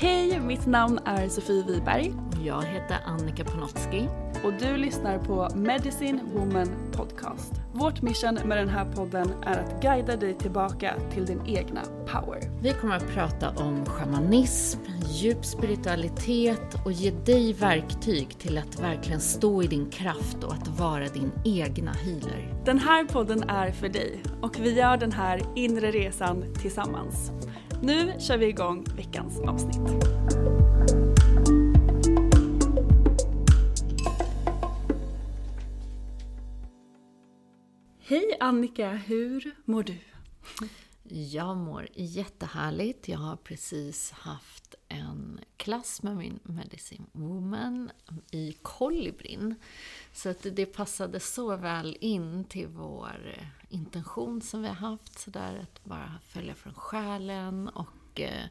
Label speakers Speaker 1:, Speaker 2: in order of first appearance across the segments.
Speaker 1: Hej, mitt namn är Sofie Wiberg
Speaker 2: Jag heter Annika Panotski.
Speaker 1: och du lyssnar på Medicine Woman Podcast. Vårt mission med den här podden är att guida dig tillbaka till din egna power.
Speaker 2: Vi kommer att prata om shamanism, djup spiritualitet och ge dig verktyg till att verkligen stå i din kraft och att vara din egna healer.
Speaker 1: Den här podden är för dig och vi gör den här inre resan tillsammans. Nu kör vi igång veckans avsnitt. Hej Annika, hur mår du?
Speaker 2: Jag mår jättehärligt. Jag har precis haft en klass med min Medicine Woman i Kolibrin. Så att det passade så väl in till vår intention som vi har haft. Så där att bara följa från själen och eh,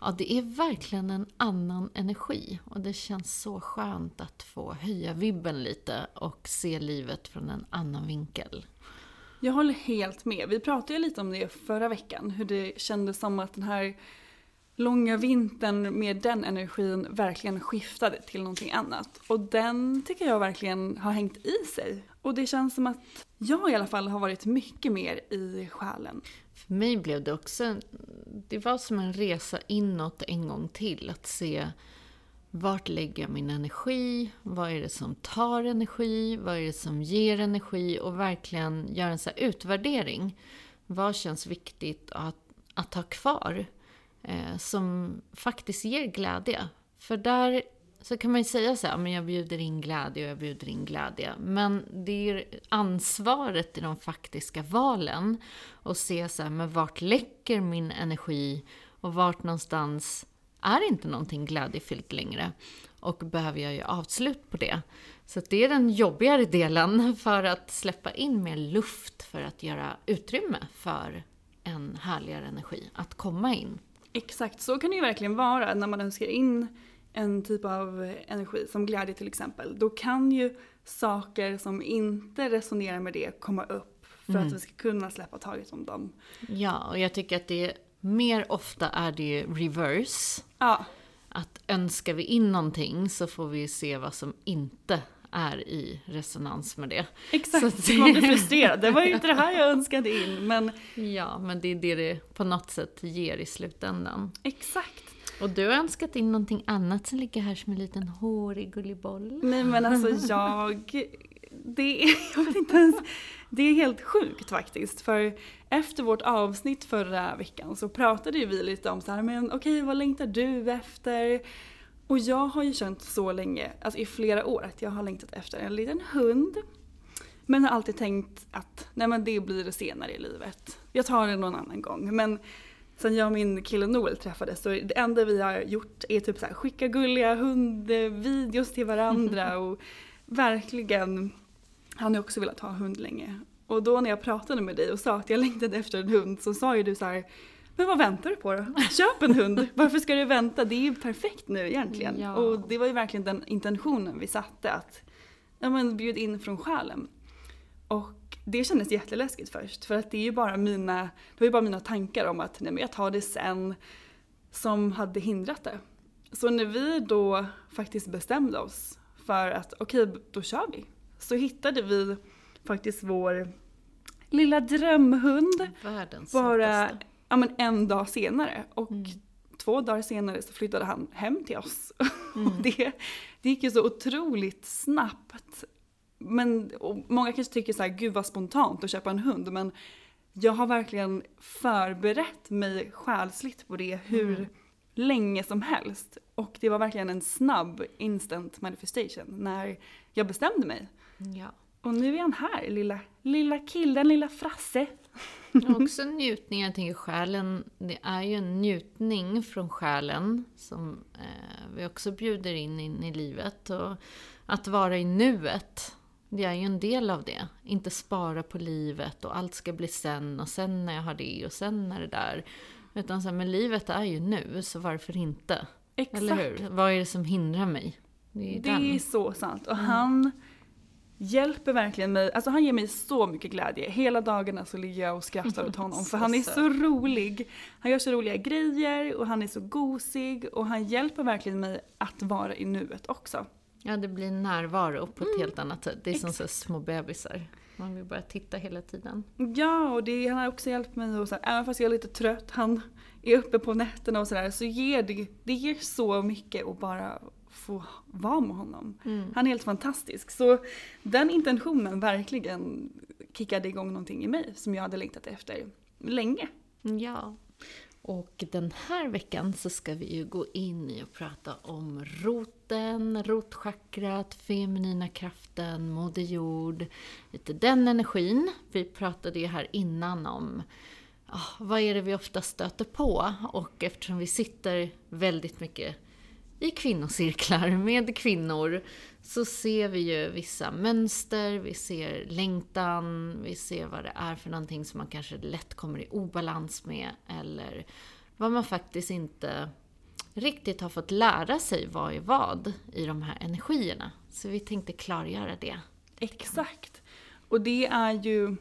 Speaker 2: ja, det är verkligen en annan energi. Och det känns så skönt att få höja vibben lite och se livet från en annan vinkel.
Speaker 1: Jag håller helt med. Vi pratade ju lite om det förra veckan, hur det kändes som att den här långa vintern med den energin verkligen skiftade till någonting annat. Och den tycker jag verkligen har hängt i sig. Och det känns som att jag i alla fall har varit mycket mer i själen.
Speaker 2: För mig blev det också, det var som en resa inåt en gång till. Att se vart lägger jag min energi? Vad är det som tar energi? Vad är det som ger energi? Och verkligen göra en så här utvärdering. Vad känns viktigt att, att ha kvar? Eh, som faktiskt ger glädje. För där så kan man ju säga så här, men jag bjuder in glädje och jag bjuder in glädje. Men det är ju ansvaret i de faktiska valen. Och se så här, men vart läcker min energi? Och vart någonstans är inte någonting glädjefyllt längre? Och behöver jag göra avslut på det? Så det är den jobbigare delen för att släppa in mer luft för att göra utrymme för en härligare energi att komma in.
Speaker 1: Exakt, så kan det ju verkligen vara när man önskar in en typ av energi, som glädje till exempel. Då kan ju saker som inte resonerar med det komma upp för att vi ska kunna släppa taget om dem.
Speaker 2: Ja, och jag tycker att det mer ofta är det ju reverse.
Speaker 1: Ja,
Speaker 2: Att önskar vi in någonting så får vi se vad som inte är i resonans med det.
Speaker 1: exakt.
Speaker 2: Så
Speaker 1: man blir frustrerad. Det var ju inte det här jag önskade in, men
Speaker 2: Ja, men det är det det på något sätt ger i slutändan.
Speaker 1: exakt.
Speaker 2: Och du har önskat in någonting annat som ligger här som en liten hårig gullig boll.
Speaker 1: Nej men alltså jag, det är, jag vet inte ens, det är helt sjukt faktiskt. För efter vårt avsnitt förra veckan så pratade ju vi lite om så här, men okej vad längtar du efter? Och jag har ju känt så länge, alltså i flera år, att jag har längtat efter en liten hund. Men har alltid tänkt att nej men det blir det senare i livet. Jag tar det någon annan gång. Men sen jag och min kille Noel träffades så det enda vi har gjort är typ så här, skicka gulliga hundvideos till varandra och verkligen, han har också velat ha hund länge. Och då när jag pratade med dig och sa att jag längtade efter en hund så sa ju du så här men vad väntar du på då? Köp en hund! Varför ska du vänta? Det är ju perfekt nu egentligen.
Speaker 2: Ja.
Speaker 1: Och det var ju verkligen den intentionen vi satte att ja, men bjud in från själen. Och det kändes jätteläskigt först för att det är ju bara mina, det var ju bara mina tankar om att nej men jag tar det sen som hade hindrat det. Så när vi då faktiskt bestämde oss för att okej, då kör vi. Så hittade vi faktiskt vår lilla drömhund
Speaker 2: Världens
Speaker 1: bara
Speaker 2: sötaste.
Speaker 1: Ja, men en dag senare. Och
Speaker 2: Mm.
Speaker 1: två dagar senare så flyttade han hem till oss.
Speaker 2: Mm.
Speaker 1: Och det, det gick ju så otroligt snabbt. Men många kanske tycker så här, gud vad spontant att köpa en hund. Men jag har verkligen förberett mig själsligt på det hur
Speaker 2: Mm.
Speaker 1: länge som helst. Och det var verkligen en snabb instant manifestation när jag bestämde mig.
Speaker 2: Ja.
Speaker 1: Och nu är han här, lilla, lilla killen, lilla Frasse.
Speaker 2: Också njutning, jag tänker själen, det är ju en njutning från själen som eh, vi också bjuder in, in i livet. Och att vara i nuet, det är ju en del av det. Inte spara på livet och allt ska bli sen och sen när jag har det och sen när det där. Utan så här, men livet är ju nu, så varför inte?
Speaker 1: Exakt.
Speaker 2: Eller hur? Vad är det som hindrar mig? Det är
Speaker 1: Det är så sant. Och han hjälper verkligen mig, alltså han ger mig så mycket glädje. Hela dagarna så ligger jag och skrattar åt honom för han är så rolig. Han gör så roliga grejer och han är så gosig och han hjälper verkligen mig att vara i nuet också.
Speaker 2: Ja, det blir närvaro på ett
Speaker 1: Mm.
Speaker 2: helt annat sätt. Det är som så små bebisar. Man vill bara titta hela tiden.
Speaker 1: Ja, och det, han har också hjälpt mig och så här, även fast jag är lite trött, han är uppe på nätterna och sådär, så ger det, det ger så mycket att bara få vara med honom. Han är helt fantastisk. Så den intentionen verkligen kickade igång någonting i mig som jag hade längtat efter länge.
Speaker 2: Ja. Och den här veckan så ska vi ju gå in i och prata om roten, rotchakrat, feminina kraften, moder jord, lite den energin. Vi pratade ju här innan om ah, vad är det vi ofta stöter på och eftersom vi sitter väldigt mycket i kvinnocirklar med kvinnor så ser vi ju vissa mönster, vi ser längtan, vi ser vad det är för någonting som man kanske lätt kommer i obalans med eller vad man faktiskt inte riktigt har fått lära sig vad är vad i de här energierna. Så vi tänkte klargöra det.
Speaker 1: Exakt. Och det är ju...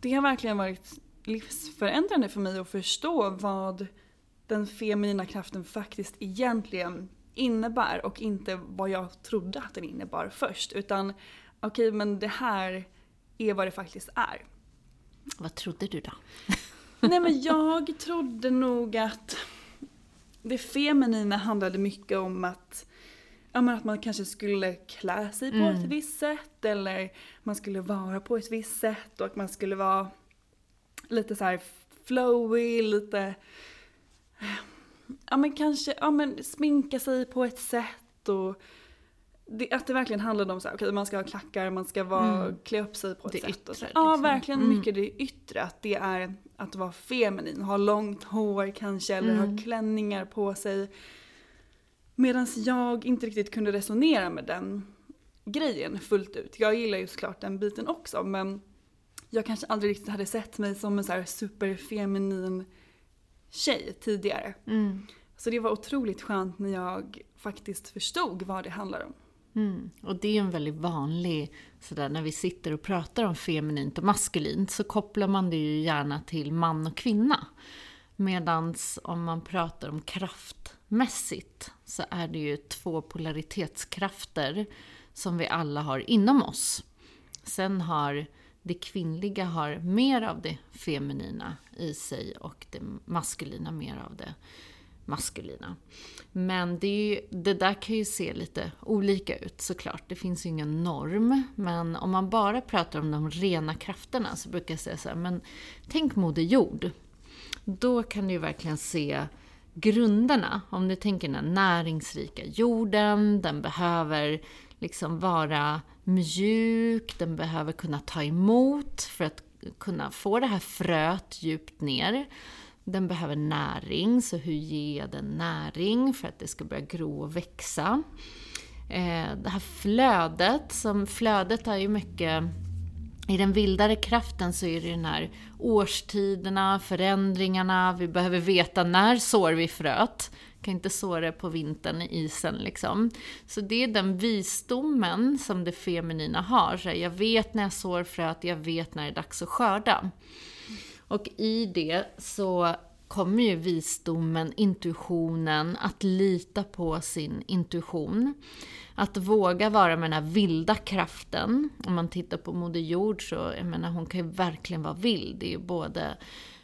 Speaker 1: Det har verkligen varit livsförändrande för mig att förstå vad den feminina kraften faktiskt egentligen innebär och inte vad jag trodde att den innebar först. Utan okej, men det här är vad det faktiskt är.
Speaker 2: Vad trodde du då?
Speaker 1: Nej men jag trodde nog att det feminina handlade mycket om att, ja, att man kanske skulle klä sig på ett visst sätt eller man skulle vara på ett visst sätt och att man skulle vara lite så här flowy, lite, ja men kanske, ja men sminka sig på ett sätt och det, att det verkligen handlade om så här, okej man ska ha klackar, man ska vara, klä upp sig på ett
Speaker 2: Det
Speaker 1: sätt. och så.
Speaker 2: yttre,
Speaker 1: Ja
Speaker 2: liksom.
Speaker 1: verkligen
Speaker 2: Mm.
Speaker 1: mycket det yttre, att det är att vara feminin, ha långt hår kanske eller
Speaker 2: Mm.
Speaker 1: ha klänningar på sig. Medan jag inte riktigt kunde resonera med den grejen fullt ut. Jag gillar ju såklart den biten också men jag kanske aldrig riktigt hade sett mig som en så här superfeminin tjej tidigare.
Speaker 2: Mm.
Speaker 1: Så det var otroligt skönt när jag faktiskt förstod vad det handlar om.
Speaker 2: Mm. Och det är en väldigt vanlig, sådär när vi sitter och pratar om feminint och maskulint så kopplar man det ju gärna till man och kvinna. Medans om man pratar om kraftmässigt så är det ju två polaritetskrafter som vi alla har inom oss. Sen har det kvinnliga har mer av det feminina i sig och det maskulina mer av det maskulina. Men det, är ju, det där kan ju se lite olika ut såklart. Det finns ju ingen norm. Men om man bara pratar om de rena krafterna så brukar jag säga så här, men tänk Moder Jord. Då kan du ju verkligen se grunderna. Om du tänker den näringsrika jorden, den behöver liksom vara mjuk, den behöver kunna ta emot för att kunna få det här fröet djupt ner. Den behöver näring, så hur ger jag den näring för att det ska börja gro och växa? Eh, det här flödet, som flödet är ju mycket i den vildare kraften så är det den här årstiderna, förändringarna, vi behöver veta när sår vi fröet. Kan inte så det på vintern i isen liksom. Så det är den visdomen som det feminina har. Så här, jag vet när jag sår fröet, jag vet när det är dags att skörda. Och i det så kommer ju visdomen, intuitionen, att lita på sin intuition. Att våga vara med den här vilda kraften. Om man tittar på Moder Jord så, jag menar hon kan ju verkligen vara vild. Det är ju både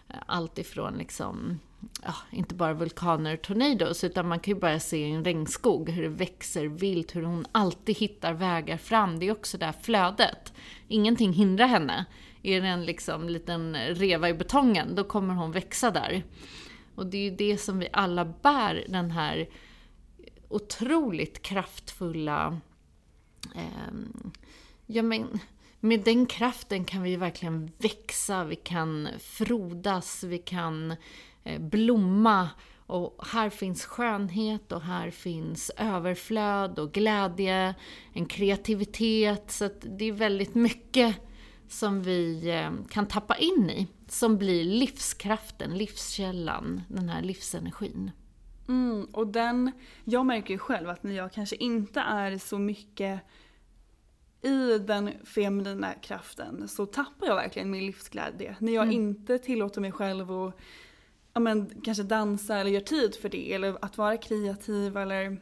Speaker 2: eh, allt ifrån liksom, ja, inte bara vulkaner och tornados, utan man kan ju bara se i en regnskog hur det växer vilt, hur hon alltid hittar vägar fram. Det är också det här flödet. Ingenting hindrar henne. Är det en liksom liten reva i betongen, då kommer hon växa där. Och det är ju det som vi alla bär, den här otroligt kraftfulla eh, ja men, med den kraften kan vi verkligen växa, vi kan frodas, vi kan eh, blomma. Och här finns skönhet och här finns överflöd och glädje, en kreativitet. Så det är väldigt mycket som vi eh, kan tappa in i. Som blir livskraften, livskällan, den här livsenergin.
Speaker 1: Mm, och den, jag märker ju själv att när jag kanske inte är så mycket i den feminina kraften så tappar jag verkligen min livsglädje. När jag mm. inte tillåter mig själv att ja, men, kanske dansa eller göra tid för det eller att vara kreativ eller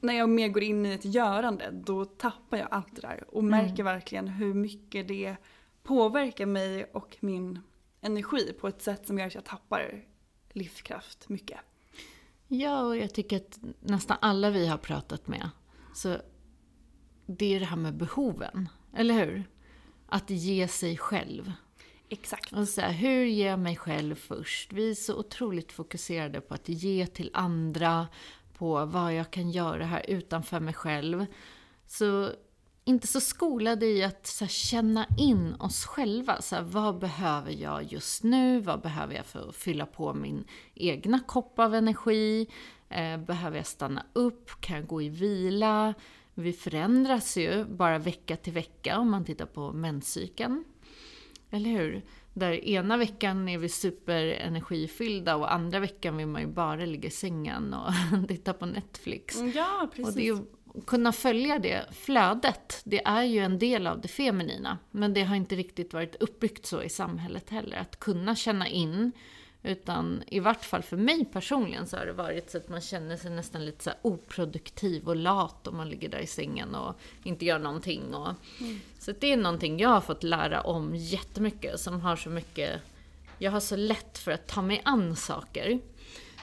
Speaker 1: när jag mer går in i ett görande då tappar jag allt det där och mm. märker verkligen hur mycket det påverkar mig och min energi på ett sätt som gör att jag tappar livskraft mycket.
Speaker 2: Ja, och jag tycker att nästan alla vi har pratat med, så det är det här med behoven, eller hur? Att ge sig själv.
Speaker 1: Exakt.
Speaker 2: Och så här, hur ger jag mig själv först? Vi är så otroligt fokuserade på att ge till andra, på vad jag kan göra här utanför mig själv. Så inte så skolade i att så här, känna in oss själva. Så här, vad behöver jag just nu? Vad behöver jag för att fylla på min egna kopp av energi? Eh, behöver jag stanna upp? Kan jag gå i vila? Vi förändras ju bara vecka till vecka om man tittar på menscykeln. Eller hur? Där ena veckan är vi superenergifyllda och andra veckan vill man ju bara ligga i sängen och titta på Netflix.
Speaker 1: Ja, precis.
Speaker 2: Och det är kunna följa det flödet, det är ju en del av det feminina. Men det har inte riktigt varit uppbyggt så i samhället heller. Att kunna känna in utan i vart fall för mig personligen så har det varit så att man känner sig nästan lite så oproduktiv och lat om man ligger där i sängen och inte gör någonting. Och, mm. Så det är någonting jag har fått lära om jättemycket som har så mycket... Jag har så lätt för att ta mig an saker.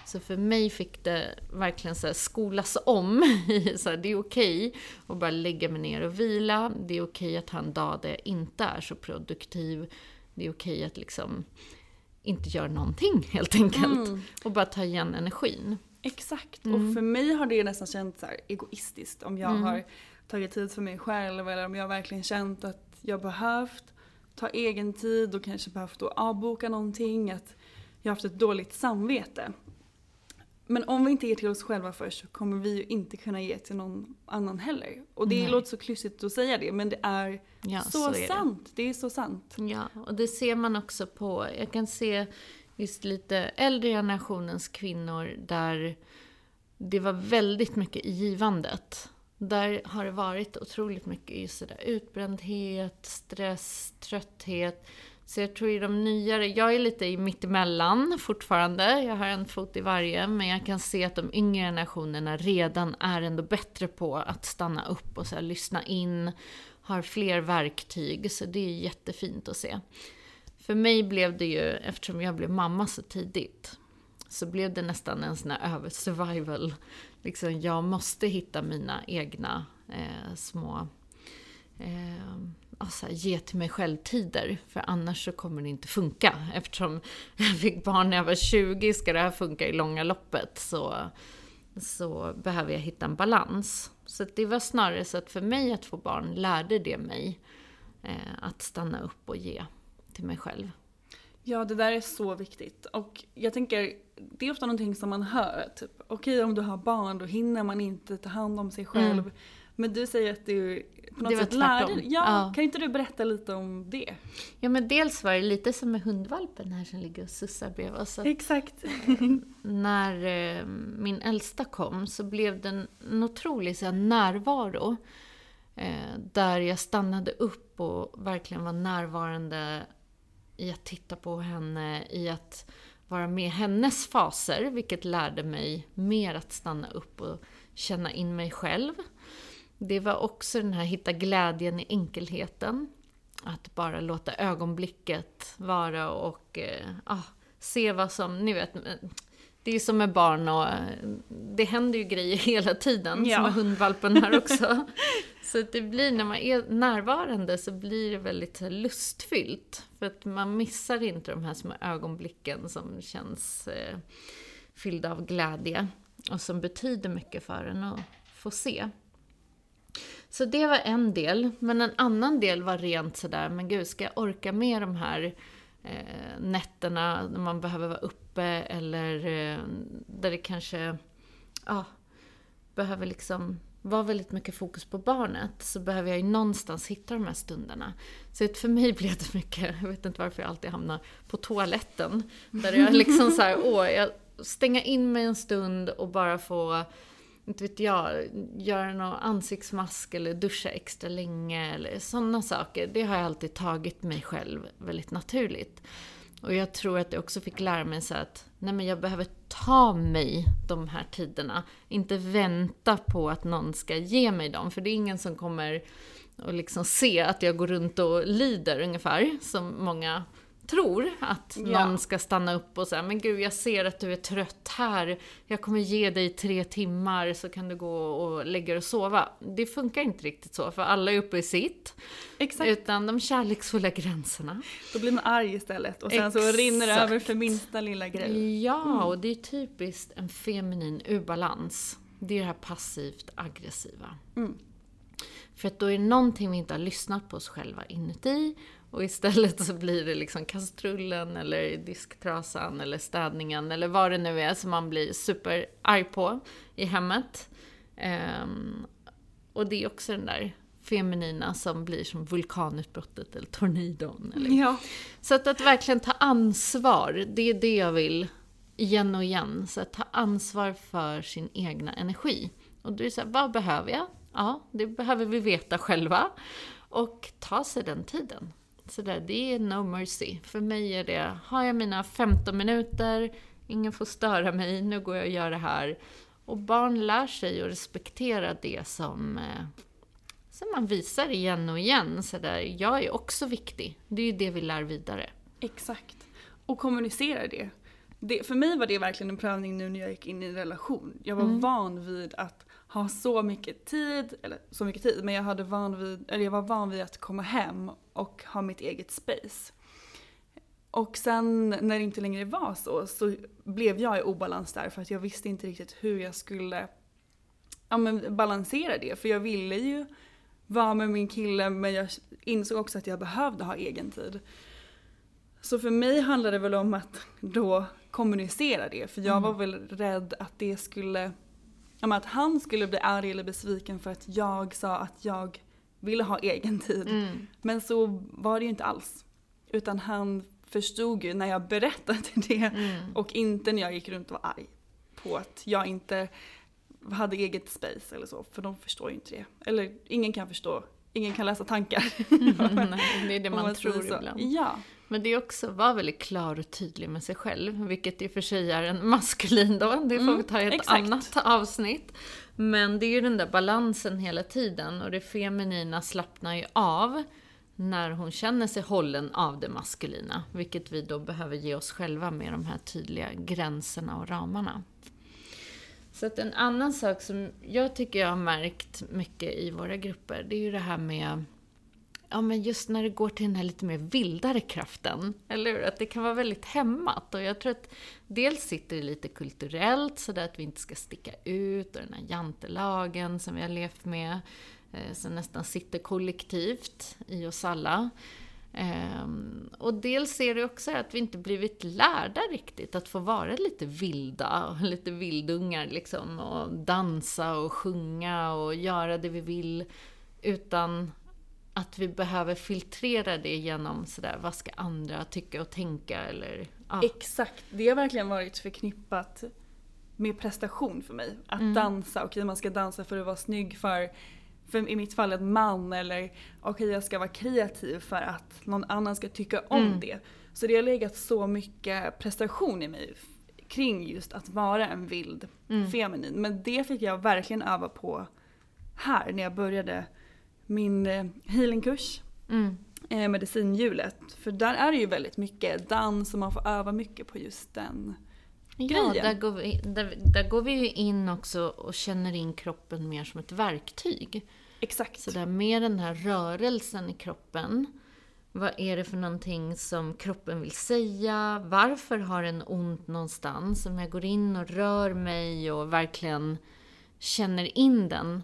Speaker 2: Så för mig fick det verkligen så skolas om. så här, det är okej okay att bara lägga mig ner och vila. Det är okej okay att ha en dag där jag inte är så produktiv. Det är okej okay att liksom inte göra någonting helt enkelt. Mm. Och bara ta igen energin.
Speaker 1: Exakt. Mm. Och för mig har det nästan känts så egoistiskt om jag mm. har tagit tid för mig själv eller om jag verkligen känt att jag behövt ta egen tid och kanske behövt då avboka någonting. Att jag har haft ett dåligt samvete. Men om vi inte ger till oss själva först så kommer vi ju inte kunna ge till någon annan heller. Och det Nej. låter så klyschigt att säga det men det är ja, så, så är sant. Det. det. är så sant.
Speaker 2: Ja, och det ser man också på, jag kan se just lite äldre generationens kvinnor där det var väldigt mycket i givandet. Där har det varit otroligt mycket just sådär utbrändhet, stress, trötthet så jag tror i de nyare, jag är lite i mittemellan fortfarande, jag har en fot i varje, men jag kan se att de yngre generationerna redan är ändå bättre på att stanna upp och så här, lyssna in, har fler verktyg, så det är jättefint att se. För mig blev det ju, eftersom jag blev mamma så tidigt, så blev det nästan en sån här över survival. Liksom, jag måste hitta mina egna eh, små eh, alltså, ge till mig själv-tider. För annars så kommer det inte funka. Eftersom jag fick barn när jag var 20, ska det här funka i långa loppet så, så behöver jag hitta en balans. Så det var snarare så att för mig att få barn lärde det mig eh, att stanna upp och ge till mig själv.
Speaker 1: Ja, det där är så viktigt. Och jag tänker, det är ofta någonting som man hör. Typ, okej okay, om du har barn då hinner man inte ta hand om sig själv. Mm. Men du säger att du på något det sätt lärde ja, ja, Kan inte du berätta lite om det?
Speaker 2: Ja men dels var det lite som med hundvalpen här som ligger och sussar bredvid oss.
Speaker 1: Exakt.
Speaker 2: när eh, min äldsta kom så blev det en otrolig så här, närvaro. Eh, där jag stannade upp och verkligen var närvarande i att titta på henne, i att vara med hennes faser, vilket lärde mig mer att stanna upp och känna in mig själv. Det var också den här hitta glädjen i enkelheten. Att bara låta ögonblicket vara och eh, ah, se vad som, ni vet, det är som med barn och det händer ju grejer hela tiden, ja. som med hundvalpen här också. så det blir, när man är närvarande så blir det väldigt lustfyllt. För att man missar inte de här små ögonblicken som känns eh, fyllda av glädje och som betyder mycket för en att få se. Så det var en del. Men en annan del var rent sådär, men gud, ska jag orka med de här eh, nätterna när man behöver vara uppe eller eh, där det kanske, ja, behöver liksom vara väldigt mycket fokus på barnet så behöver jag ju någonstans hitta de här stunderna. Så för mig blev det mycket, jag vet inte varför jag alltid hamnar på toaletten. Där jag liksom så här, åh, jag stänga in mig en stund och bara få inte vet jag, göra någon ansiktsmask eller duscha extra länge eller sådana saker. Det har jag alltid tagit mig själv väldigt naturligt. Och jag tror att jag också fick lära mig så att nej men jag behöver ta mig de här tiderna. Inte vänta på att någon ska ge mig dem. För det är ingen som kommer att liksom se att jag går runt och lider ungefär, som många tror att
Speaker 1: Ja.
Speaker 2: någon ska stanna upp och säga men gud jag ser att du är trött här, jag kommer ge dig tre timmar så kan du gå och lägga dig och sova. Det funkar inte riktigt så, för alla är uppe i sitt.
Speaker 1: Exakt.
Speaker 2: Utan de kärleksfulla gränserna.
Speaker 1: Då blir man arg istället och sen så
Speaker 2: Exakt.
Speaker 1: rinner det över för minsta lilla grej.
Speaker 2: Ja, och det är typiskt en feminin obalans. Det är det här passivt aggressiva. För att då är det någonting vi inte har lyssnat på oss själva inuti och istället så blir det liksom kastrullen eller disktrasan eller städningen eller vad det nu är som man blir superarg på i hemmet. Ehm, och det är också den där feminina som blir som vulkanutbrottet eller tornidon. Eller
Speaker 1: Ja.
Speaker 2: så att, att verkligen ta ansvar, det är det jag vill igen och igen. Så att ta ansvar för sin egna energi. Och då är det så här, vad behöver jag? Ja, det behöver vi veta själva. Och ta sig den tiden. Så där, det är no mercy. För mig är det, har jag mina 15 minuter, ingen får störa mig, nu går jag och gör det här. Och barn lär sig att respektera det som eh, som man visar igen och igen. Så där, jag är också viktig. Det är ju det vi lär vidare.
Speaker 1: Exakt. Och kommunicera det. det. För mig var det verkligen en prövning nu när jag gick in i en relation. Jag var van vid att ha så mycket tid, eller så mycket tid, men jag, hade van vid, eller jag var van vid att komma hem och ha mitt eget space. Och sen när det inte längre var så, så blev jag i obalans där för att jag visste inte riktigt hur jag skulle ja, men balansera det. För jag ville ju vara med min kille men jag insåg också att jag behövde ha egen tid. Så för mig handlade det väl om att då kommunicera det. För jag var väl rädd att det skulle, men att han skulle bli arg eller besviken för att jag sa att jag ville ha egen tid. Men så var det ju inte alls. Utan han förstod ju när jag berättade det och inte när jag gick runt och var arg på att jag inte hade eget space eller så. För de förstår ju inte det. Eller ingen kan förstå, ingen kan läsa tankar.
Speaker 2: Nej, det är det
Speaker 1: om
Speaker 2: man tror
Speaker 1: så.
Speaker 2: ibland.
Speaker 1: Ja.
Speaker 2: Men det är också att vara väldigt klar och tydlig med sig själv, vilket i och för sig är en maskulin då, det får vi ta i ett
Speaker 1: exakt.
Speaker 2: annat avsnitt. Men det är ju den där balansen hela tiden och det feminina slappnar ju av när hon känner sig hållen av det maskulina, vilket vi då behöver ge oss själva med de här tydliga gränserna och ramarna. Så att en annan sak som jag tycker jag har märkt mycket i våra grupper, det är ju det här med Ja, men just när det går till den här lite mer vildare kraften, eller hur? Att det kan vara väldigt hämmat. Och jag tror att dels sitter det lite kulturellt, så där att vi inte ska sticka ut, och den här jantelagen som vi har levt med, eh, som nästan sitter kollektivt i oss alla. Um, och dels är det också att vi inte blivit lärda riktigt att få vara lite vilda och lite vildungar liksom. Och dansa och sjunga och göra det vi vill. Utan att vi behöver filtrera det genom sådär, vad ska andra tycka och tänka eller... Ja.
Speaker 1: Exakt, det har verkligen varit förknippat med prestation för mig. Att
Speaker 2: Mm.
Speaker 1: dansa, okej man ska dansa för att vara snygg för, för i mitt fall en man eller okej jag ska vara kreativ för att någon annan ska tycka om
Speaker 2: Mm.
Speaker 1: det. Så det har legat så mycket prestation i mig kring just att vara en vild
Speaker 2: Mm.
Speaker 1: feminin. Men det fick jag verkligen öva på här när jag började min eh, healingkurs
Speaker 2: Mm.
Speaker 1: eh, medicinhjulet. För där är det ju väldigt mycket dans och man får öva mycket på just den.
Speaker 2: Ja,
Speaker 1: grejen.
Speaker 2: där går, vi, där, där går vi ju in också och känner in kroppen mer som ett verktyg.
Speaker 1: Exakt.
Speaker 2: Så där med den här rörelsen i kroppen. Vad är det för någonting som kroppen vill säga? Varför har den ont någonstans? Om jag går in och rör mig och verkligen känner in den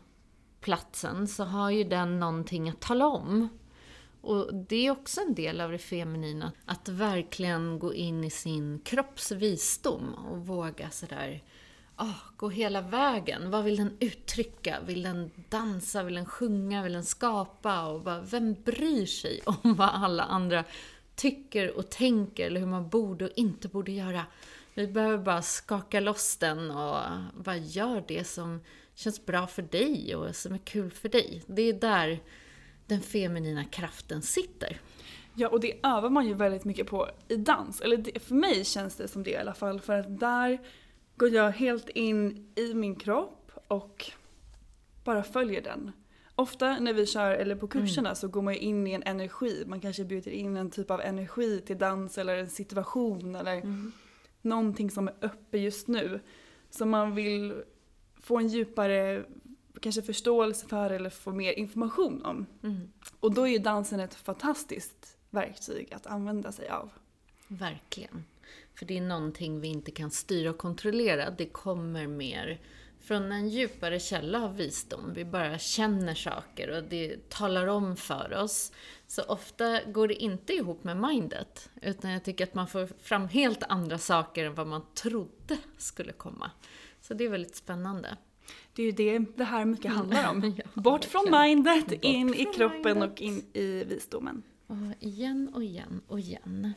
Speaker 2: platsen så har ju den någonting att tala om. Och det är också en del av det feminina, att verkligen gå in i sin kropps visdom och våga sådär oh, gå hela vägen. Vad vill den uttrycka? Vill den dansa? Vill den sjunga? Vill den skapa? Och bara, vem bryr sig om vad alla andra tycker och tänker eller hur man borde och inte borde göra? Vi behöver bara skaka loss den och bara gör det som känns bra för dig och som är kul för dig. Det är där den feminina kraften sitter.
Speaker 1: Ja, och det övar man ju väldigt mycket på i dans. Eller det, för mig känns det som det i alla fall. För att där går jag helt in i min kropp och bara följer den. Ofta när vi kör, eller på kurserna, mm. så går man ju in i en energi. Man kanske bjuder in en typ av energi till dans eller en situation eller mm. någonting som är uppe just nu. Som man vill få en djupare kanske förståelse för eller få mer information om. Mm. Och då är ju dansen ett fantastiskt verktyg att använda sig av.
Speaker 2: Verkligen. För det är någonting vi inte kan styra och kontrollera. Det kommer mer från en djupare källa av visdom. Vi bara känner saker och det talar om för oss. Så ofta går det inte ihop med mindet. Utan jag tycker att man får fram helt andra saker än vad man trodde skulle komma. Så det är väldigt spännande.
Speaker 1: Det är ju det det här mycket handlar om. ja, Bort från mindet, Bort in i kroppen mindet. och in i visdomen.
Speaker 2: Och igen och igen och igen.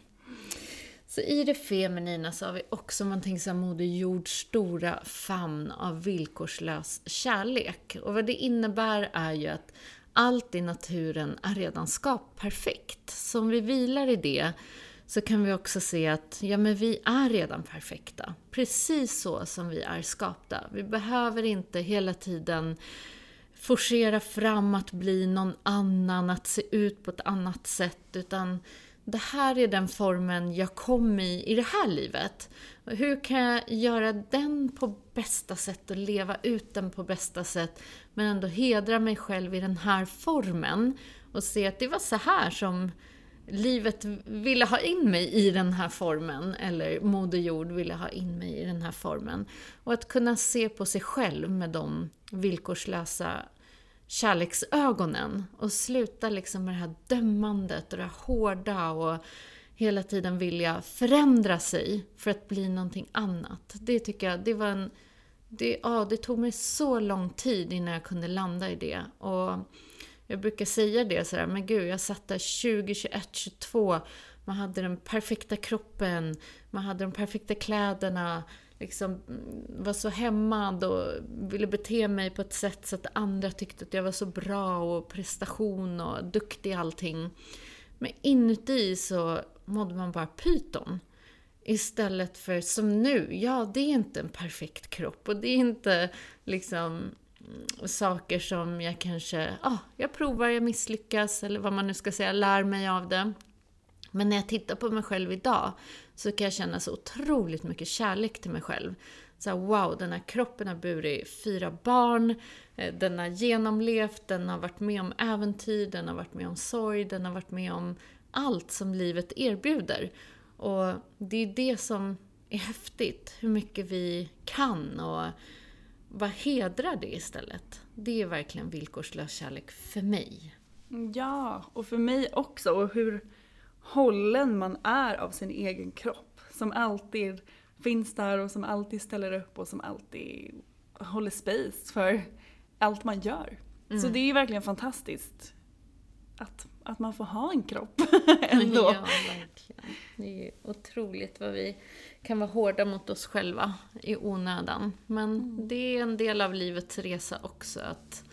Speaker 2: Så i det feminina så har vi också, man tänker sig Moder Jords stora famn av villkorslös kärlek. Och vad det innebär är ju att allt i naturen är redan skapperfekt. Så om vi vilar i det så kan vi också se att ja, men vi är redan perfekta. Precis så som vi är skapta. Vi behöver inte hela tiden forcera fram att bli någon annan, att se ut på ett annat sätt, utan det här är den formen jag kom i i det här livet. hur kan jag göra den på bästa sätt och leva ut den på bästa sätt, men ändå hedra mig själv i den här formen och se att det var så här som livet ville ha in mig i den här formen, eller Moder Jord ville ha in mig i den här formen. Och att kunna se på sig själv med de villkorslösa kärleksögonen och sluta liksom med det här dömandet och det här hårda och hela tiden vilja förändra sig för att bli någonting annat. Det tycker jag, det var en... Det, ja, det tog mig så lång tid innan jag kunde landa i det. Och jag brukar säga det sådär, men gud, jag satt där 20, 21, 22. Man hade den perfekta kroppen, man hade de perfekta kläderna, liksom mm, var så hämmad och ville bete mig på ett sätt så att andra tyckte att jag var så bra och prestation och duktig i allting. Men inuti så mådde man bara pyton. Istället för som nu, ja det är inte en perfekt kropp och det är inte liksom saker som jag kanske, ja, ah, jag provar, jag misslyckas eller vad man nu ska säga, lär mig av det. Men när jag tittar på mig själv idag så kan jag känna så otroligt mycket kärlek till mig själv. Så här, wow, den här kroppen har burit fyra barn, eh, den har genomlevt, den har varit med om äventyr, den har varit med om sorg, den har varit med om allt som livet erbjuder. Och det är det som är häftigt, hur mycket vi kan och vad hedrar det istället. Det är verkligen villkorslös kärlek för mig.
Speaker 1: Ja, och för mig också. Och hur hållen man är av sin egen kropp. Som alltid finns där och som alltid ställer upp och som alltid håller space för allt man gör. Mm. Så det är ju verkligen fantastiskt att, att man får ha en kropp ändå.
Speaker 2: Ja, verkligen. Det är otroligt vad vi kan vara hårda mot oss själva i onödan. Men mm. det är en del av livets resa också att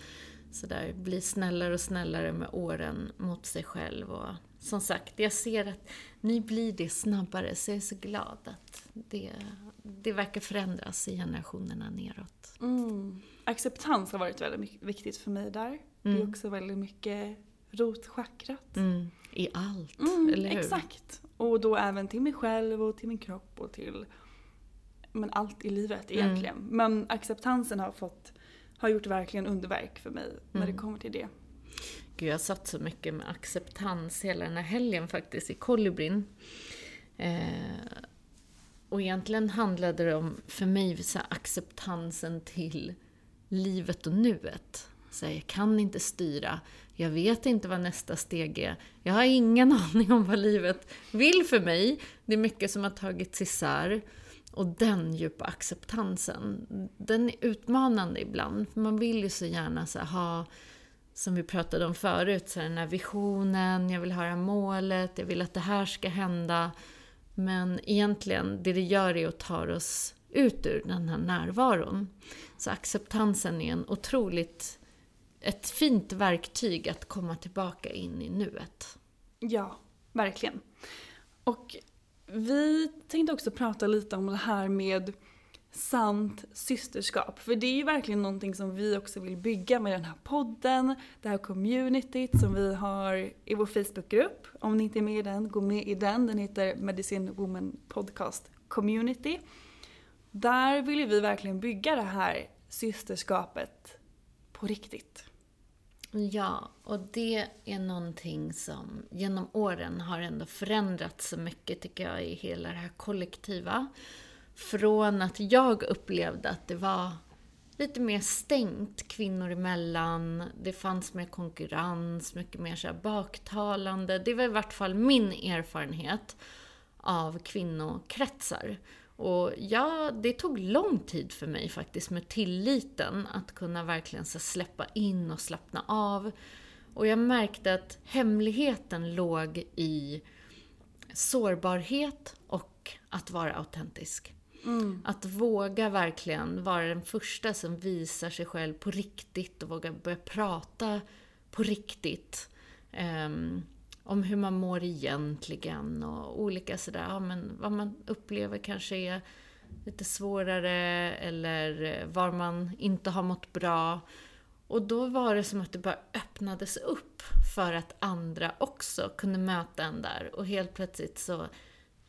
Speaker 2: sådär bli snällare och snällare med åren mot sig själv och som sagt, jag ser att ni blir det snabbare, så jag är så glad att det, det verkar förändras i generationerna neråt.
Speaker 1: Mm. Acceptans har varit väldigt viktigt för mig där. Mm. Det är mm. också väldigt mycket rotchakrat.
Speaker 2: Mm. I allt, mm, eller hur?
Speaker 1: Exakt. Och då även till mig själv och till min kropp och till men allt i livet mm. egentligen. Men acceptansen har fått har gjort verkligen underverk för mig när det kommer till det.
Speaker 2: Gud, jag satt så mycket med acceptans hela den här helgen faktiskt i kolibrin. Eh, och egentligen handlade det om, för mig, så acceptansen till livet och nuet. Så jag kan inte styra. Jag vet inte vad nästa steg är. Jag har ingen aning om vad livet vill för mig. Det är mycket som har tagits isär. Och den djupa acceptansen, den är utmanande ibland. För man vill ju så gärna så här, ha, som vi pratade om förut, så här, den här visionen, jag vill höra målet, jag vill att det här ska hända. Men egentligen, det det gör är att ta oss ut ur den här närvaron. Så acceptansen är en otroligt, ett fint verktyg att komma tillbaka in i nuet.
Speaker 1: Ja, verkligen. Och vi tänkte också prata lite om det här med sant systerskap. För det är ju verkligen någonting som vi också vill bygga med den här podden, det här communityt som vi har i vår Facebookgrupp. Om ni inte är med i den, gå med i den. Den heter Medicine Woman Podcast Community. Där vill vi verkligen bygga det här systerskapet på riktigt.
Speaker 2: Ja, och det är någonting som genom åren har ändå förändrats så mycket tycker jag i hela det här kollektiva. Från att jag upplevde att det var lite mer stängt kvinnor emellan. Det fanns mer konkurrens, mycket mer så baktalande. Det var i vart fall min erfarenhet av kvinnokretsar. Och ja, det tog lång tid för mig faktiskt med tilliten att kunna verkligen så släppa in och slappna av. Och jag märkte att hemligheten låg i sårbarhet och att vara autentisk. Mm. Att våga verkligen vara den första som visar sig själv på riktigt och våga börja prata på riktigt. Um, om hur man mår egentligen och olika sådär, ja, men vad man upplever kanske är lite svårare eller var man inte har mått bra. Och då var det som att det bara öppnades upp för att andra också kunde möta en där. Och helt plötsligt så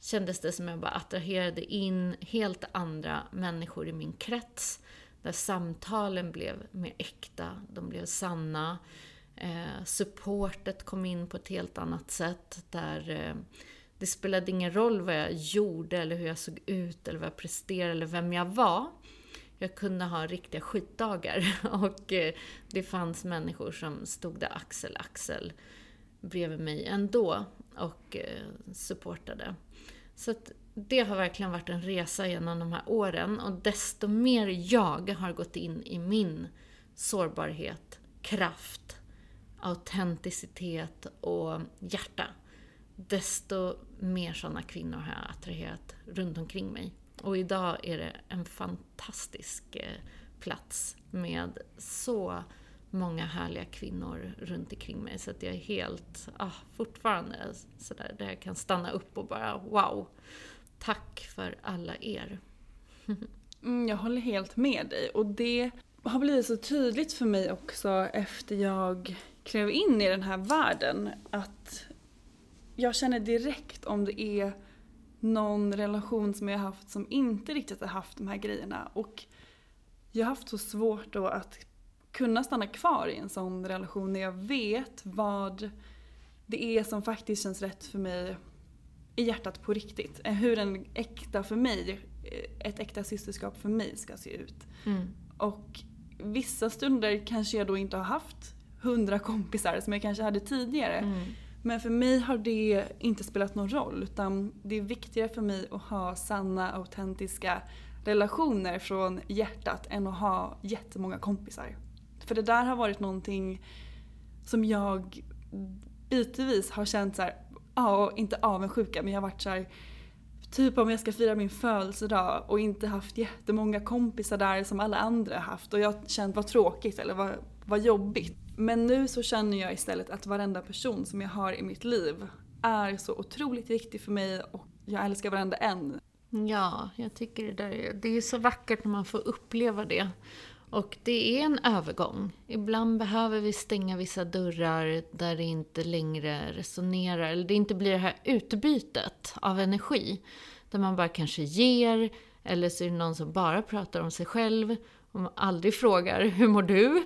Speaker 2: kändes det som att jag bara attraherade in helt andra människor i min krets. Där samtalen blev mer äkta, de blev sanna. Eh, supportet kom in på ett helt annat sätt. Där eh, det spelade ingen roll vad jag gjorde eller hur jag såg ut eller vad jag presterade eller vem jag var. Jag kunde ha riktiga skitdagar och eh, det fanns människor som stod där axel axel bredvid mig ändå och eh, supportade. Så att det har verkligen varit en resa genom de här åren och desto mer jag har gått in i min sårbarhet, kraft, autenticitet och hjärta, desto mer sådana kvinnor har jag attraherat runt omkring mig. Och idag är det en fantastisk eh, plats med så många härliga kvinnor runt omkring mig. Så att jag är helt, ah, fortfarande sådär, där jag kan stanna upp och bara wow. Tack för alla er.
Speaker 1: mm, jag håller helt med dig. Och det har blivit så tydligt för mig också efter jag klev in i den här världen att jag känner direkt om det är någon relation som jag har haft som inte riktigt har haft de här grejerna. Och jag har haft så svårt då att kunna stanna kvar i en sån relation när jag vet vad det är som faktiskt känns rätt för mig i hjärtat på riktigt. Hur en äkta för mig, ett äkta systerskap för mig ska se ut. Mm. Och vissa stunder kanske jag då inte har haft hundra kompisar som jag kanske hade tidigare. Mm. Men för mig har det inte spelat någon roll utan det är viktigare för mig att ha sanna, autentiska relationer från hjärtat än att ha jättemånga kompisar. För det där har varit någonting som jag bitvis har känt så här, ja, inte avundsjuka men jag har varit så här, Typ om jag ska fira min födelsedag och inte haft jättemånga kompisar där som alla andra haft och jag har känt vad tråkigt eller vad, vad jobbigt. Men nu så känner jag istället att varenda person som jag har i mitt liv är så otroligt viktig för mig och jag älskar varenda en.
Speaker 2: Ja, jag tycker det där är, det är så vackert när man får uppleva det. Och det är en övergång. Ibland behöver vi stänga vissa dörrar där det inte längre resonerar, eller det inte blir det här utbytet av energi. Där man bara kanske ger, eller så är det någon som bara pratar om sig själv och man aldrig frågar ”Hur mår du?”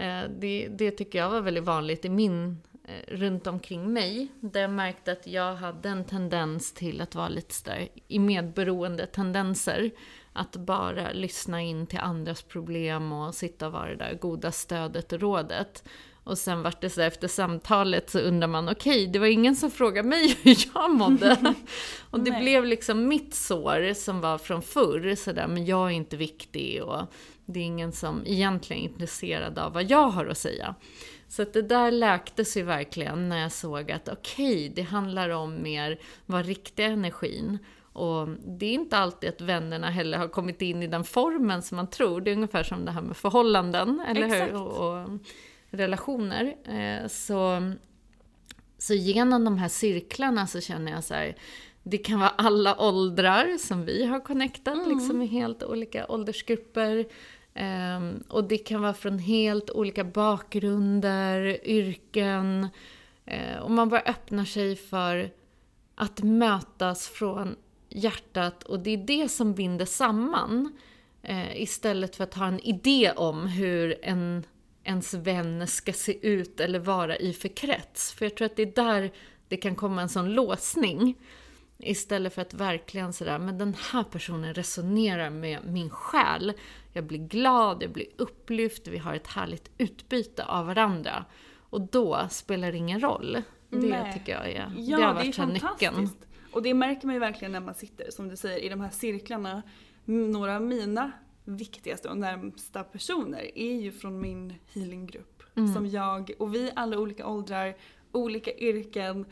Speaker 2: Eh, det, det tycker jag var väldigt vanligt i min eh, runt omkring mig, där jag märkte att jag hade en tendens till att vara lite sådär i medberoende tendenser. Att bara lyssna in till andras problem och sitta och vara det där goda stödet och rådet. Och sen vart det så efter samtalet så undrar man, okej, okay, det var ingen som frågade mig hur jag mådde. och det blev liksom mitt sår som var från förr, sådär, men jag är inte viktig och det är ingen som egentligen är intresserad av vad jag har att säga. Så att det där läktes ju verkligen när jag såg att okej, okay, det handlar om mer vad riktiga energin. Och det är inte alltid att vännerna heller har kommit in i den formen som man tror. Det är ungefär som det här med förhållanden, eller Exakt. hur? Och, och relationer. Eh, så, så genom de här cirklarna så känner jag så här, det kan vara alla åldrar som vi har connectat, mm. liksom i helt olika åldersgrupper. Um, och det kan vara från helt olika bakgrunder, yrken. Uh, och man bara öppnar sig för att mötas från hjärtat och det är det som binder samman. Uh, istället för att ha en idé om hur en, ens vän ska se ut eller vara i för krets. För jag tror att det är där det kan komma en sån låsning. Istället för att verkligen sådär, men den här personen resonerar med min själ. Jag blir glad, jag blir upplyft, vi har ett härligt utbyte av varandra. Och då spelar det ingen roll. Det Nej. tycker jag är,
Speaker 1: ja,
Speaker 2: det
Speaker 1: har varit det är nyckeln. Och det märker man ju verkligen när man sitter, som du säger, i de här cirklarna. Några av mina viktigaste och närmsta personer är ju från min healinggrupp. Mm. Som jag, och vi alla olika åldrar, olika yrken,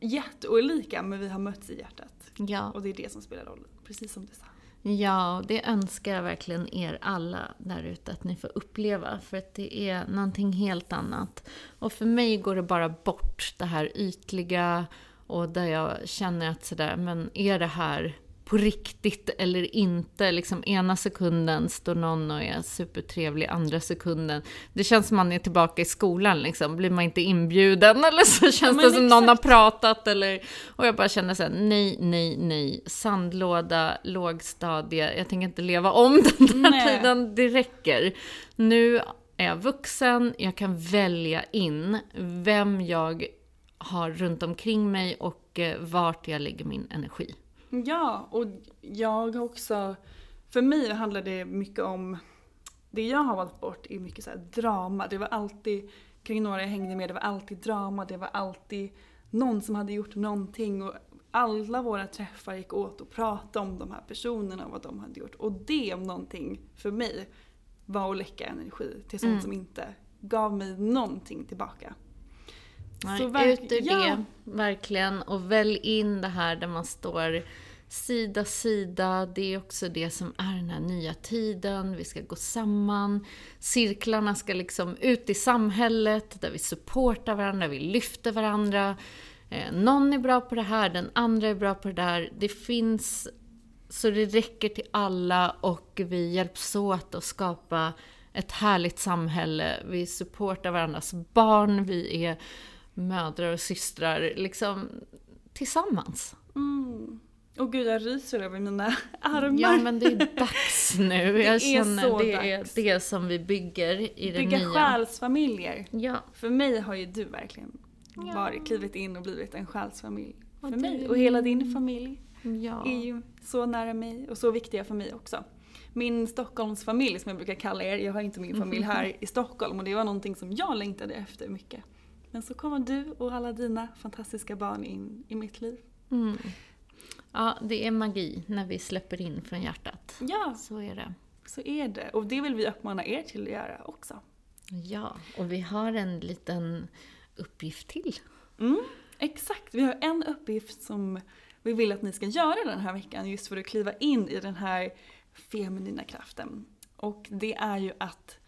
Speaker 1: jätteolika men vi har mötts i hjärtat.
Speaker 2: Ja.
Speaker 1: Och det är det som spelar roll, precis som du sa.
Speaker 2: Ja, det önskar jag verkligen er alla där ute att ni får uppleva. För att det är någonting helt annat. Och för mig går det bara bort det här ytliga och där jag känner att sådär, men är det här på riktigt eller inte. Liksom ena sekunden står någon och är supertrevlig, andra sekunden. Det känns som man är tillbaka i skolan liksom. Blir man inte inbjuden eller så känns ja, det som exakt. någon har pratat eller... Och jag bara känner såhär, nej, nej, nej. Sandlåda, lågstadie. Jag tänker inte leva om den här nej. tiden. Det räcker. Nu är jag vuxen, jag kan välja in vem jag har runt omkring mig och eh, vart jag lägger min energi.
Speaker 1: Ja, och jag har också... För mig handlar det mycket om... Det jag har valt bort är mycket så drama. Det var alltid, kring några jag hängde med, det var alltid drama. Det var alltid någon som hade gjort någonting. Och alla våra träffar gick åt att prata om de här personerna och vad de hade gjort. Och det om någonting, för mig, var att läcka energi till sånt mm. som inte gav mig någonting tillbaka.
Speaker 2: Nej, ut ur ja. det, verkligen. Och välj in det här där man står sida sida. Det är också det som är den här nya tiden. Vi ska gå samman. Cirklarna ska liksom ut i samhället där vi supportar varandra, vi lyfter varandra. Eh, någon är bra på det här, den andra är bra på det där. Det finns så det räcker till alla och vi hjälps åt att skapa ett härligt samhälle. Vi supportar varandras barn, vi är mödrar och systrar liksom tillsammans.
Speaker 1: Mm. Och gud, jag ryser över mina armar.
Speaker 2: Ja, men det är dags nu. Jag känner det är det som vi bygger i det
Speaker 1: Bygga
Speaker 2: nya.
Speaker 1: Bygga själsfamiljer.
Speaker 2: Ja.
Speaker 1: För mig har ju du verkligen ja. varit, klivit in och blivit en själsfamilj. För och mig. Och hela din familj ja. är ju så nära mig och så viktiga för mig också. Min Stockholmsfamilj som jag brukar kalla er, jag har inte min familj här i Stockholm och det var någonting som jag längtade efter mycket. Men så kommer du och alla dina fantastiska barn in i mitt liv.
Speaker 2: Mm. Ja, det är magi när vi släpper in från hjärtat.
Speaker 1: Ja,
Speaker 2: så är det.
Speaker 1: Så är det. Och det vill vi uppmana er till att göra också.
Speaker 2: Ja, och vi har en liten uppgift till.
Speaker 1: Mm, exakt, vi har en uppgift som vi vill att ni ska göra den här veckan just för att kliva in i den här feminina kraften. Och det är ju att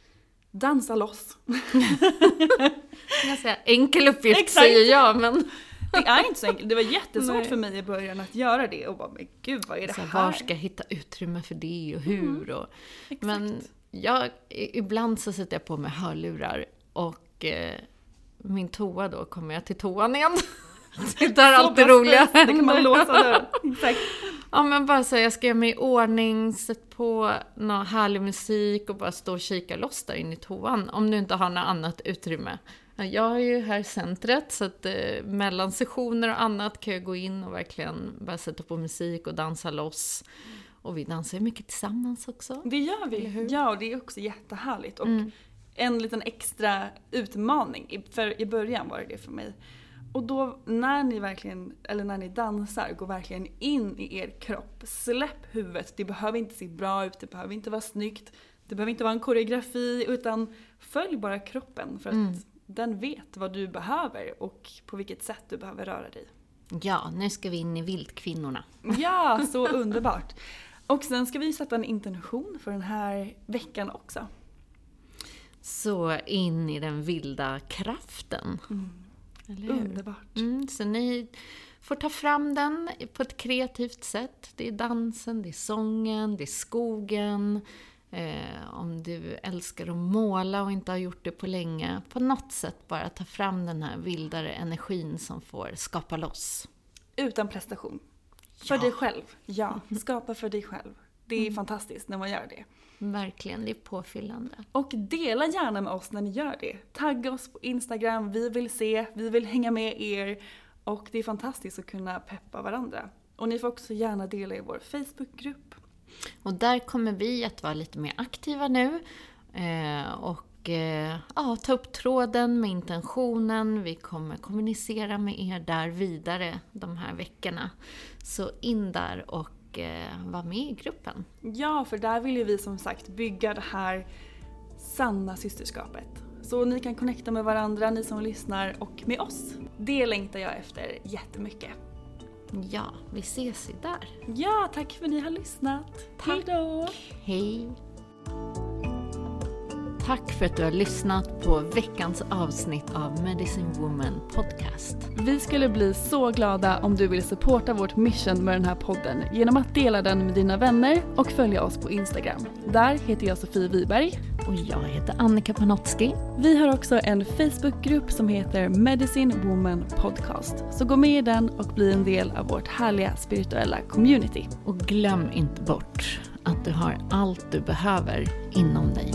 Speaker 1: dansa loss.
Speaker 2: jag säga, enkel uppgift Exakt. säger jag men...
Speaker 1: Det är inte så enkelt. Det var jättesvårt Nej. för mig i början att göra det och bara, men gud vad är det här?
Speaker 2: var ska jag hitta utrymme för det och hur? Och, mm. Men jag, ibland så sätter jag på mig hörlurar och eh, min toa då kommer jag till toan igen. Det är alltid roligare.
Speaker 1: Det kan man låsa dörren. Exakt.
Speaker 2: Ja men bara så jag ska göra mig i ordning, sätt på någon härlig musik och bara stå och kika loss där inne i toan. Om du inte har något annat utrymme jag har ju här centret så att eh, mellan sessioner och annat kan jag gå in och verkligen bara sätta på musik och dansa loss. Och vi dansar ju mycket tillsammans också.
Speaker 1: Det gör vi. Ja, och det är också jättehärligt. Och en liten extra utmaning, i- för i början var det det för mig. Och då när ni verkligen, eller när ni dansar, gå verkligen in i er kropp. Släpp huvudet, det behöver inte se bra ut, det behöver inte vara snyggt. Det behöver inte vara en koreografi, utan följ bara kroppen för att den vet vad du behöver och på vilket sätt du behöver röra dig.
Speaker 2: Ja, nu ska vi in i Vildkvinnorna.
Speaker 1: Ja, så underbart. Och sen ska vi sätta en intention för den här veckan också.
Speaker 2: Så in i den vilda kraften. Eller hur?
Speaker 1: Underbart.
Speaker 2: Mm, så ni får ta fram den på ett kreativt sätt. Det är dansen, det är sången, det är skogen. Eh, om du älskar att måla och inte har gjort det på länge. På något sätt bara ta fram den här vildare energin som får skapa loss.
Speaker 1: Utan prestation. För dig själv. Ja, skapa för dig själv. Det är fantastiskt när man gör det.
Speaker 2: Verkligen, det är påfyllande.
Speaker 1: Och dela gärna med oss när ni gör det. Tagga oss på Instagram, vi vill se, vi vill hänga med er. Och det är fantastiskt att kunna peppa varandra. Och ni får också gärna dela i vår Facebookgrupp.
Speaker 2: Och där kommer vi att vara lite mer aktiva nu. Eh, och eh, ja, ta upp tråden med intentionen. Vi kommer kommunicera med er där vidare de här veckorna. Så in där och eh, var med i gruppen.
Speaker 1: Ja, för där vill ju vi som sagt bygga det här sanna systerskapet. Så ni kan connecta med varandra, ni som lyssnar, och med oss. Det längtar jag efter jättemycket.
Speaker 2: Ja, vi ses där.
Speaker 1: Ja, tack för att ni har lyssnat.
Speaker 2: Tack.
Speaker 1: Hejdå!
Speaker 2: Hej! Tack för att du har lyssnat på veckans avsnitt av Medicine Woman Podcast.
Speaker 1: Vi skulle bli så glada om du vill supporta vårt mission med den här podden genom att dela den med dina vänner och följa oss på Instagram. Där heter jag Sofie Wiberg.
Speaker 2: Och jag heter Annika Panotski.
Speaker 1: Vi har också en Facebookgrupp som heter Medicine Woman Podcast. Så gå med i den och bli en del av vårt härliga spirituella community.
Speaker 2: Och glöm inte bort att du har allt du behöver inom dig.